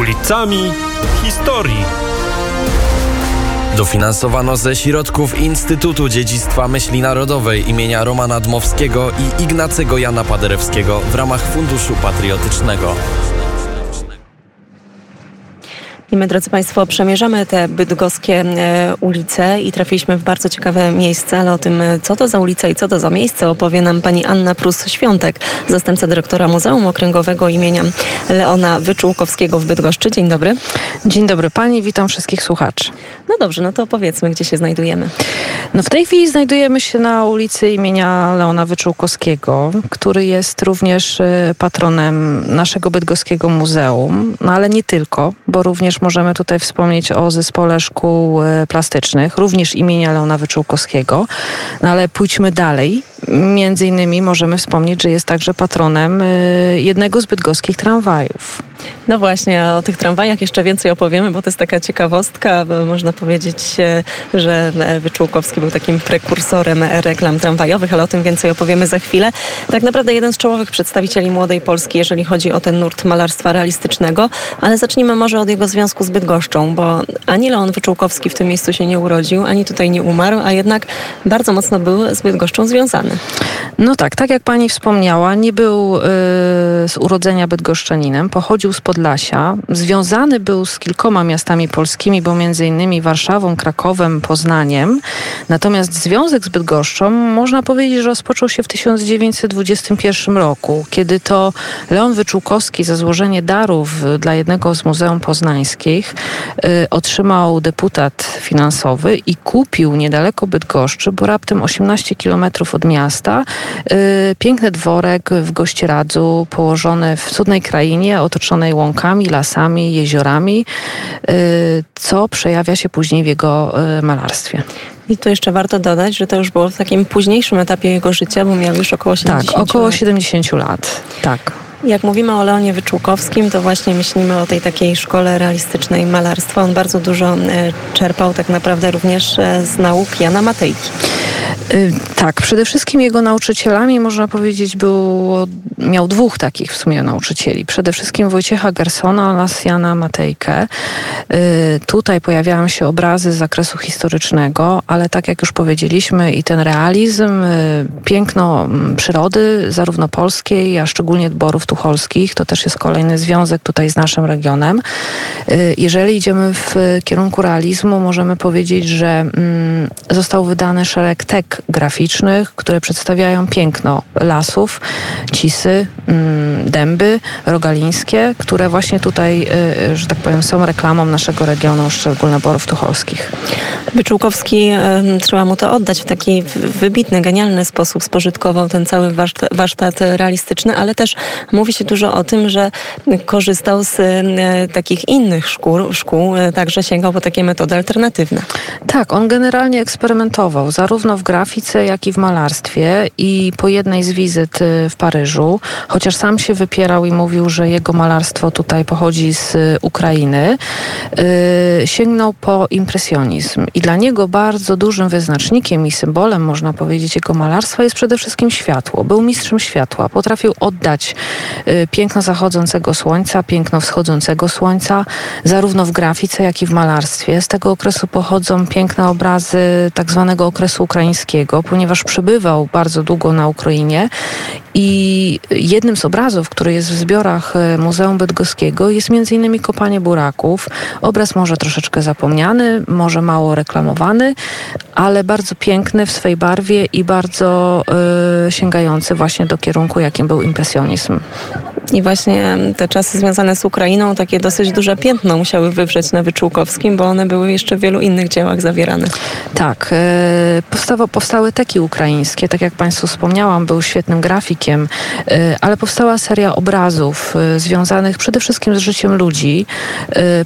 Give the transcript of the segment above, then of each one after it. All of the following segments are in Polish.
ulicami historii. Dofinansowano ze środków Instytutu Dziedzictwa Myśli Narodowej imienia Romana Dmowskiego i Ignacego Jana Paderewskiego w ramach Funduszu Patriotycznego. I my, drodzy Państwo, przemierzamy te bydgoskie e, ulice i trafiliśmy w bardzo ciekawe miejsce, ale o tym, e, co to za ulica i co to za miejsce, opowie nam pani Anna Prus-Świątek, zastępca dyrektora Muzeum Okręgowego imienia Leona Wyczółkowskiego w Bydgoszczy. Dzień dobry. Dzień dobry Pani, witam wszystkich słuchaczy. No dobrze, no to opowiedzmy, gdzie się znajdujemy. No w tej chwili znajdujemy się na ulicy imienia Leona Wyczółkowskiego, który jest również e, patronem naszego bydgoskiego muzeum, no ale nie tylko, bo również możemy tutaj wspomnieć o zespole szkół e, plastycznych, również imienia Leona Wyczółkowskiego. No ale pójdźmy dalej. Między innymi możemy wspomnieć, że jest także patronem e, jednego z bydgoskich tramwajów. No właśnie, o tych tramwajach jeszcze więcej opowiemy, bo to jest taka ciekawostka. Można powiedzieć, e, że Wyczółkowski był takim prekursorem reklam tramwajowych, ale o tym więcej opowiemy za chwilę. Tak naprawdę jeden z czołowych przedstawicieli młodej Polski, jeżeli chodzi o ten nurt malarstwa realistycznego, ale zacznijmy może od jego związku z Bydgoszczą, bo ani Leon Wyczółkowski w tym miejscu się nie urodził, ani tutaj nie umarł, a jednak bardzo mocno był z Bydgoszczą związany. No tak, tak jak pani wspomniała, nie był yy, z urodzenia bydgoszczaninem, pochodził z Podlasia, związany był z kilkoma miastami polskimi, bo między innymi Warszawą, Krakowem, Poznaniem. Natomiast związek z Bydgoszczą można powiedzieć, że rozpoczął się w 1921 roku, kiedy to Leon Wyczółkowski za złożenie darów dla jednego z muzeum poznańskich yy, otrzymał deputat finansowy i kupił niedaleko Bydgoszczy, bo raptem 18 kilometrów od miasta, yy, piękny dworek w Gościeradzu, położony w cudnej krainie, otoczonej łąkami, lasami, jeziorami, yy, co przejawia się później w jego yy, malarstwie. I tu jeszcze warto dodać, że to już było w takim późniejszym etapie jego życia, bo miał już około 70 Tak, około lat. 70 lat. Tak. Jak mówimy o Leonie Wyczółkowskim, to właśnie myślimy o tej takiej szkole realistycznej malarstwa. On bardzo dużo e, czerpał tak naprawdę również e, z nauk Jana Matejki. Y, Tak, przede wszystkim jego nauczycielami, można powiedzieć, było, miał dwóch takich w sumie nauczycieli. Przede wszystkim Wojciecha Gersona oraz Jana Matejkę. Y, Tutaj pojawiają się obrazy z zakresu historycznego, ale tak jak już powiedzieliśmy, i ten realizm, y, piękno mm, przyrody, zarówno polskiej, a szczególnie dborów tucholskich, to też jest kolejny związek tutaj z naszym regionem. Jeżeli idziemy w kierunku realizmu, możemy powiedzieć, że mm, został wydany szereg tek graficznych, które przedstawiają piękno lasów, cisy, mm, dęby rogalińskie, które właśnie tutaj, y, że tak powiem, są reklamą naszego regionu, szczególnie borów tucholskich. Wyczółkowski, e, trzeba mu to oddać, w taki wybitny, genialny sposób spożytkował ten cały warsztat, realistyczny, ale też mówi się dużo o tym, że korzystał z takich innych szkół, szkół także sięgał po takie metody alternatywne. Tak, on generalnie eksperymentował zarówno w grafice, jak i w malarstwie i po jednej z wizyt y, w Paryżu, chociaż sam się wypierał i mówił, że jego malarstwo tutaj pochodzi z y, Ukrainy, y, sięgnął po impresjonizm. I dla niego bardzo dużym wyznacznikiem i symbolem, można powiedzieć, jego malarstwa jest przede wszystkim światło. Był mistrzem światła. Potrafił oddać y, piękno zachodzącego słońca, piękno wschodzącego słońca, zarówno w grafice, jak i w malarstwie. Z tego okresu pochodzą piękne obrazy tak zwanego okresu ukraińskiego, ponieważ przebywał bardzo długo na Ukrainie i jednym z obrazów, który jest w zbiorach e, Muzeum Bydgoskiego jest innymi kopanie buraków. Obraz może troszeczkę zapomniany, może mało reklamowany, ale bardzo piękny w swej barwie i bardzo e, sięgający właśnie do kierunku, jakim był impresjonizm. I właśnie te czasy związane z Ukrainą, takie dosyć duże piętno musiały wywrzeć na Wyczółkowskim, bo one były jeszcze w wielu innych dziełach zawierane. Tak, e, powstało, powstały teki ukraińskie, tak jak Państwu wspomniałam, był świetnym grafikiem, e, ale powstała seria obrazów e, związanych przede wszystkim z życiem ludzi,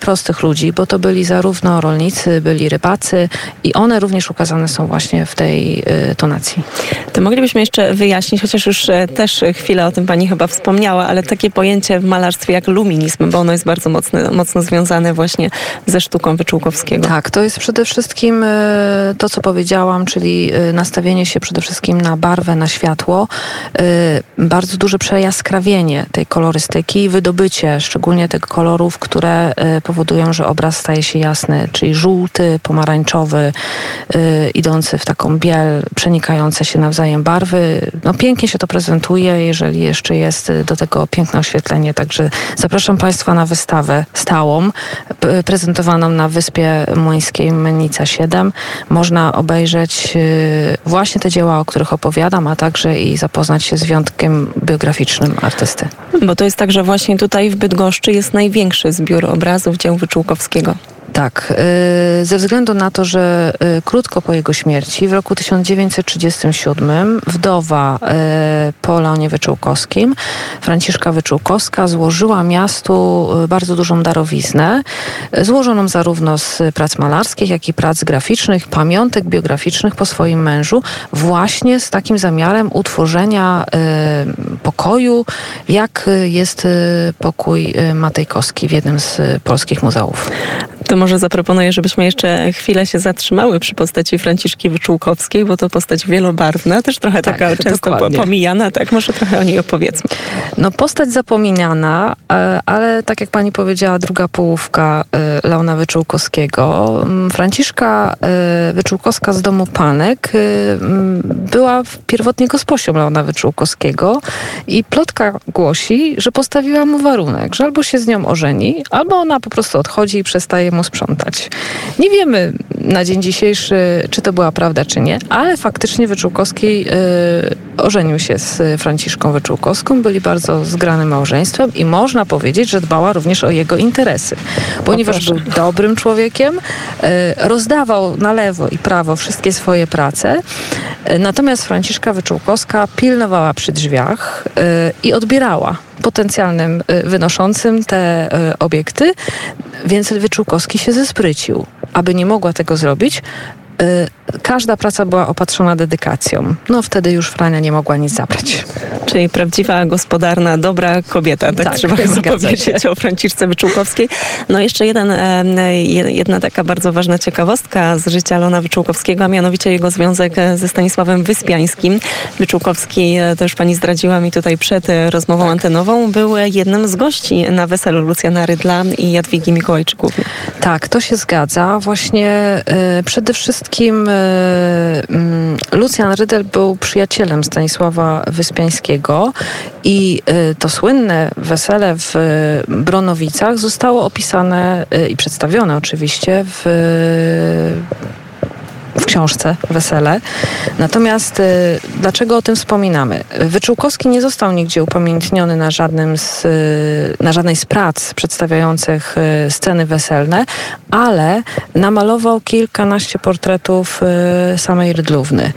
prostych ludzi, bo to byli zarówno rolnicy, byli rybacy i one również ukazane są właśnie w tej tonacji. To moglibyśmy jeszcze wyjaśnić, chociaż już też chwilę o tym pani chyba wspomniała, ale takie pojęcie w malarstwie jak luminizm, bo ono jest bardzo mocno, mocno związane właśnie ze sztuką Wyczółkowskiego. Tak, to jest przede wszystkim e, to, co powiedziałam, czyli nastawienie się przede wszystkim na barwę, na światło, bardzo duże przejaskrawienie tej kolorystyki, wydobycie szczególnie tych kolorów, które powodują, że obraz staje się jasny, czyli żółty, pomarańczowy, idący w taką biel, przenikające się nawzajem barwy. No pięknie się to prezentuje, jeżeli jeszcze jest do tego piękne oświetlenie, także zapraszam Państwa na wystawę stałą, prezentowaną na Wyspie Młyńskiej Mennica 7. Można obejrzeć y, właśnie te dzieła, o których opowiadam, a także i zapoznać się z wyjątkiem biograficznym artysty. Bo to jest tak, że właśnie tutaj w Bydgoszczy jest największy zbiór obrazów dzieł Wyczółkowskiego. Tak, y, ze względu na to, że y, krótko po jego śmierci, w roku 1937, wdowa y, po Leonie Wyczółkowskim, Franciszka Wyczółkowska, złożyła miastu bardzo dużą darowiznę, złożoną zarówno z prac malarskich, jak i prac graficznych, pamiątek biograficznych po swoim mężu, właśnie z takim zamiarem utworzenia pokoju, jak jest pokój Matejkowski w jednym z polskich muzeów. To może zaproponuję, żebyśmy jeszcze chwilę się zatrzymały przy postaci Franciszki Wyczółkowskiej, bo to postać wielobarwna, też trochę tak, taka często dokładnie. pomijana, tak? Może trochę o niej opowiedzmy. No postać zapominana, e, ale tak jak pani powiedziała, druga połówka e, Leona Wyczółkowskiego. Mm, Franciszka e, Wyczółkowska z domu Panek mm, była pierwotnie gosposią Leona Wyczółkowskiego i plotka głosi, że postawiła mu warunek, że albo się z nią ożeni, albo ona po prostu odchodzi i przestaje mu sprzątać. Nie wiemy na dzień dzisiejszy, czy to była prawda, czy nie, ale faktycznie Wyczółkowski yy, ożenił się z Franciszką Wyczółkowską, byli bardzo zgranym małżeństwem i można powiedzieć, że dbała również o jego interesy, ponieważ był dobrym człowiekiem, yy, rozdawał na lewo i prawo wszystkie swoje prace, yy, natomiast Franciszka Wyczółkowska pilnowała przy drzwiach i odbierała potencjalnym wynoszącym te obiekty, więc Wyczółkowski się zesprycił. Aby nie mogła tego zrobić, Y, każda praca była opatrzona dedykacją. No wtedy już Frania nie mogła nic zabrać. Czyli prawdziwa gospodarna, dobra kobieta, tak, tak trzeba powiedzieć o Franciszce Wyczółkowskiej. No jeszcze jeden, jedna taka bardzo ważna ciekawostka z życia Lona Wyczółkowskiego, a mianowicie jego związek e, ze Stanisławem Wyspiańskim. Wyczółkowski, e, to już pani zdradziła mi tutaj przed e, rozmową tak. antenową, był jednym z gości na weselu Lucjana Rydla i Jadwigi Mikołajczyków. Tak, to się zgadza. Właśnie przede wszystkim Lucjan Rydel był przyjacielem Stanisława Wyspiańskiego i e, to słynne wesele w Bronowicach zostało opisane e, i przedstawione oczywiście w w książce Wesele. Natomiast y, dlaczego o tym wspominamy? Wyczółkowski nie został nigdzie upamiętniony na, żadnym z, y, na żadnej z prac przedstawiających y, sceny weselne, ale namalował kilkanaście portretów samej Rydlówny.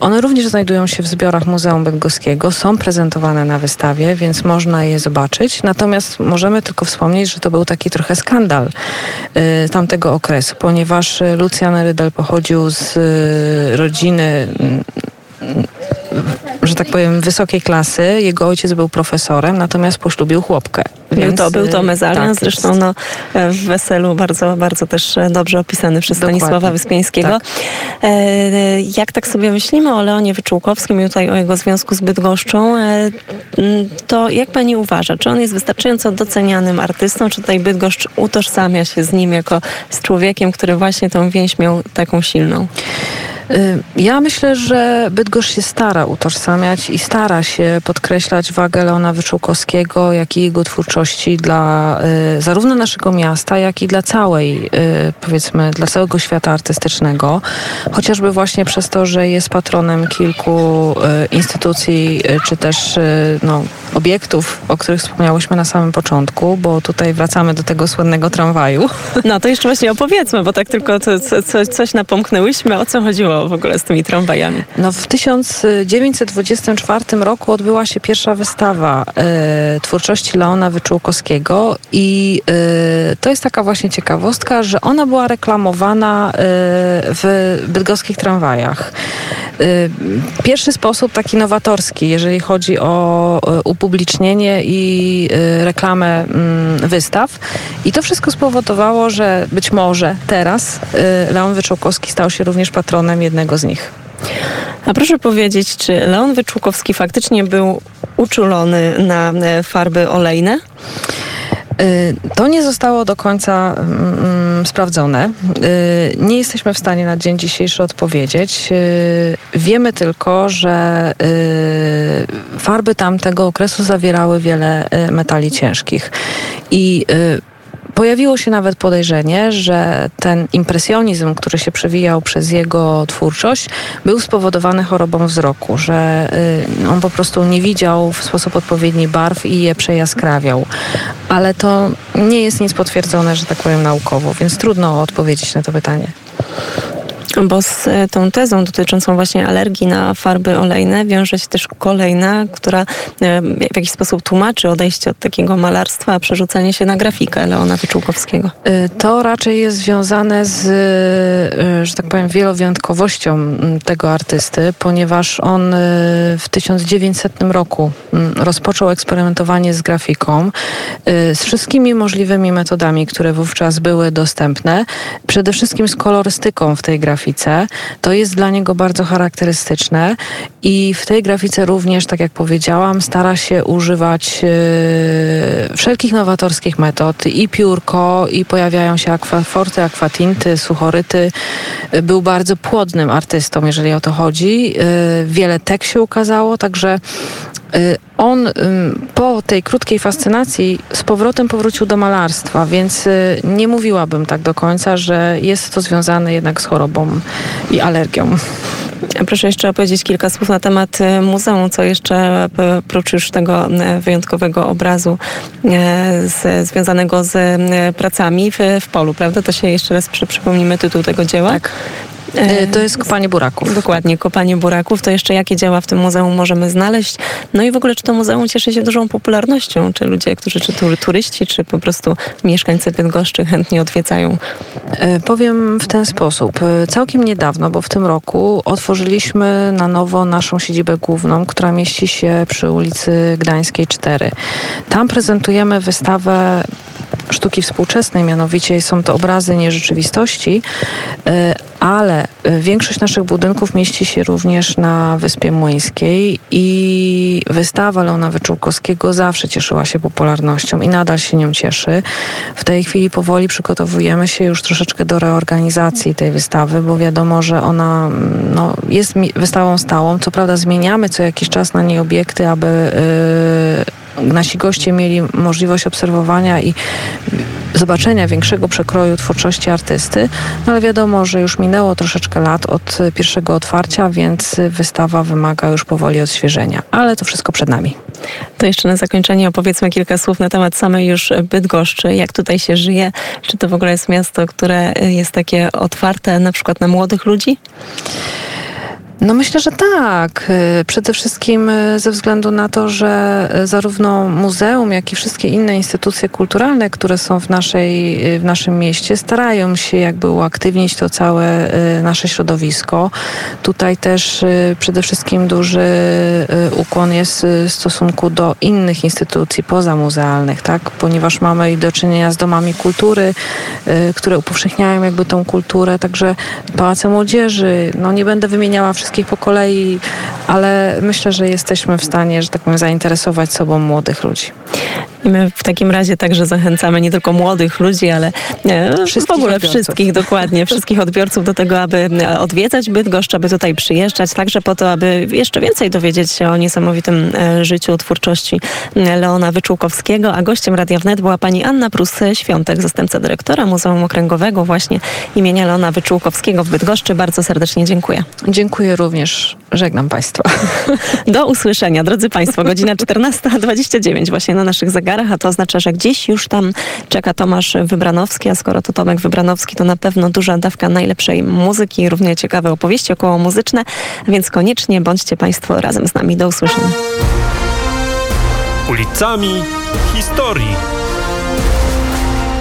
One również znajdują się w zbiorach Muzeum Bydgoskiego, są prezentowane na wystawie, więc można je zobaczyć. Natomiast możemy tylko wspomnieć, że to był taki trochę skandal tamtego okresu, ponieważ Lucjan Rydel pochodził z y, rodziny mm, że tak powiem, wysokiej klasy. Jego ojciec był profesorem, natomiast poślubił chłopkę. Był to, był to mezalian, tak, zresztą no, w weselu bardzo, bardzo też dobrze opisany przez Dokładnie. Stanisława Wyspiańskiego. Tak. E, jak tak sobie myślimy o Leonie Wyczółkowskim i tutaj o jego związku z Bydgoszczą, e, to jak pani uważa, czy on jest wystarczająco docenianym artystą, czy tutaj Bydgoszcz utożsamia się z nim jako z człowiekiem, który właśnie tą więź miał taką silną? Y, ja myślę, że Bydgoszcz się stara utożsamiać i stara się podkreślać wagę Leona Wyczółkowskiego, jak i jego twórczości dla y, zarówno naszego miasta, jak i dla całej, y, powiedzmy, dla całego świata artystycznego. Chociażby właśnie przez to, że jest patronem kilku instytucji, czy też no, obiektów, o których wspomniałyśmy na samym początku, bo tutaj wracamy do tego słynnego tramwaju. No to jeszcze właśnie opowiedzmy, bo tak tylko to, co, coś napomknęłyśmy, o co chodziło w ogóle z tymi tramwajami? No w 1924 roku odbyła się pierwsza wystawa e, twórczości Leona Wyczółkowskiego i e, to jest taka właśnie ciekawostka, że ona była reklamowana e, w bydgoskich tramwajach. Pierwszy sposób taki nowatorski, jeżeli chodzi o e, upublicznienie i e, reklamę mm, wystaw. I to wszystko spowodowało, że być może teraz Leon Wyczółkowski stał się również patronem jednego z nich. A proszę powiedzieć, czy Leon Wyczółkowski faktycznie był uczulony na e, farby olejne? Y, to nie zostało do końca mm, sprawdzone. Y, nie jesteśmy w stanie na dzień dzisiejszy odpowiedzieć. Y, wiemy tylko, że farby tamtego okresu zawierały wiele metali ciężkich. I Pojawiło się nawet podejrzenie, że ten impresjonizm, który się przewijał przez jego twórczość, był spowodowany chorobą wzroku, że y, on po prostu nie widział w sposób odpowiedni barw i je przejaskrawiał. Ale to nie jest nic potwierdzone, że tak powiem, naukowo, więc trudno odpowiedzieć na to pytanie. Bo z e, tą tezą dotyczącą właśnie alergii na farby olejne wiąże się też kolejna, która e, w jakiś sposób tłumaczy odejście od takiego malarstwa, a przerzucenie się na grafikę Leona Wyczółkowskiego. E, to raczej jest związane z, że tak powiem, wielowyjątkowością tego artysty, ponieważ on w 1900 roku rozpoczął eksperymentowanie z grafiką, z wszystkimi możliwymi metodami, które wówczas były dostępne, przede wszystkim z kolorystyką w tej grafii grafice. To jest dla niego bardzo charakterystyczne i w tej grafice również, tak jak powiedziałam, stara się używać yy, wszelkich nowatorskich metod i piórko, i pojawiają się akwaforty, akwatinty, suchoryty. Był bardzo płodnym artystą, jeżeli o to chodzi. Yy, wiele tek się ukazało, także on po tej krótkiej fascynacji z powrotem powrócił do malarstwa, więc y, nie mówiłabym tak do końca, że jest to związane jednak z chorobą i alergią. Proszę jeszcze opowiedzieć kilka słów na temat y, muzeum, co jeszcze oprócz już tego wyjątkowego obrazu z, związanego z pracami w, w polu, prawda? To się jeszcze raz przy, przypomnimy tytuł tego dzieła. Tak. E, to jest kopanie buraków. Dokładnie, kopanie buraków. To jeszcze jakie dzieła w tym muzeum możemy znaleźć? No i w ogóle, czy to muzeum cieszy się dużą popularnością? Czy ludzie, którzy, czy turyści, czy po prostu mieszkańcy Bydgoszczy chętnie odwiedzają? E, powiem w ten sposób. E, całkiem niedawno, bo w tym roku otworzyliśmy na nowo naszą siedzibę główną, która mieści się przy ulicy Gdańskiej 4. Tam prezentujemy wystawę sztuki współczesnej, mianowicie są to obrazy nierzeczywistości, e, większość naszych budynków mieści się również na Wyspie Młyńskiej i wystawa Leona Wyczółkowskiego zawsze cieszyła się popularnością i nadal się nią cieszy. W tej chwili powoli przygotowujemy się już troszeczkę do reorganizacji tej wystawy, bo wiadomo, że ona mm, no, jest wystawą stałą. Co prawda zmieniamy co jakiś czas na niej obiekty, aby yy, nasi goście mieli możliwość obserwowania i zobaczenia większego przekroju twórczości artysty, no ale wiadomo, że już minęło troszeczkę lat od pierwszego otwarcia, więc wystawa wymaga już powoli odświeżenia, ale to wszystko przed nami. To jeszcze na zakończenie opowiedzmy kilka słów na temat samej już Bydgoszczy. Jak tutaj się żyje? Czy to w ogóle jest miasto, które jest takie otwarte na przykład na młodych ludzi? No myślę, że tak. Y, przede wszystkim y, ze względu na to, że y, zarówno muzeum, jak i wszystkie inne instytucje kulturalne, które są w, naszej, w naszym mieście, starają się jakby uaktywnić to całe nasze środowisko. Tutaj też przede wszystkim duży ukłon jest w stosunku do innych instytucji pozamuzealnych, tak? ponieważ mamy do czynienia z domami kultury, które upowszechniają jakby tą kulturę, także Pałace Młodzieży, no nie będę wymieniała wszystkich wszystkich po kolei, ale myślę, że jesteśmy w stanie, że tak powiem, zainteresować sobą młodych ludzi. I my w takim razie także zachęcamy nie tylko młodych ludzi, ale e, w ogóle odbiorców. wszystkich, dokładnie, wszystkich odbiorców do tego, aby e, odwiedzać Bydgoszcz, aby tutaj przyjeżdżać, także po to, aby jeszcze więcej dowiedzieć się o niesamowitym e, życiu, twórczości Leona Wyczółkowskiego, a gościem Radia Wnet była pani Anna Prus-Świątek, zastępca dyrektora Muzeum Okręgowego właśnie imienia Leona Wyczółkowskiego w Bydgoszczy. Bardzo serdecznie dziękuję. Dziękuję również. Żegnam Państwa. Do usłyszenia, drodzy Państwo. Godzina 14.29 właśnie na naszych zegarach a to oznacza, że gdzieś już tam czeka Tomasz Wybranowski, a skoro to Tomek Wybranowski, to na pewno duża dawka najlepszej muzyki i równie ciekawe opowieści około muzyczne, więc koniecznie bądźcie Państwo razem z nami. Do usłyszenia. Ulicami historii.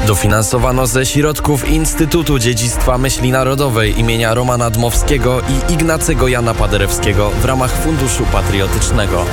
Dofinansowano ze środków Instytutu Dziedzictwa Myśli Narodowej imienia Romana Dmowskiego i Ignacego Jana Paderewskiego w ramach Funduszu Patriotycznego.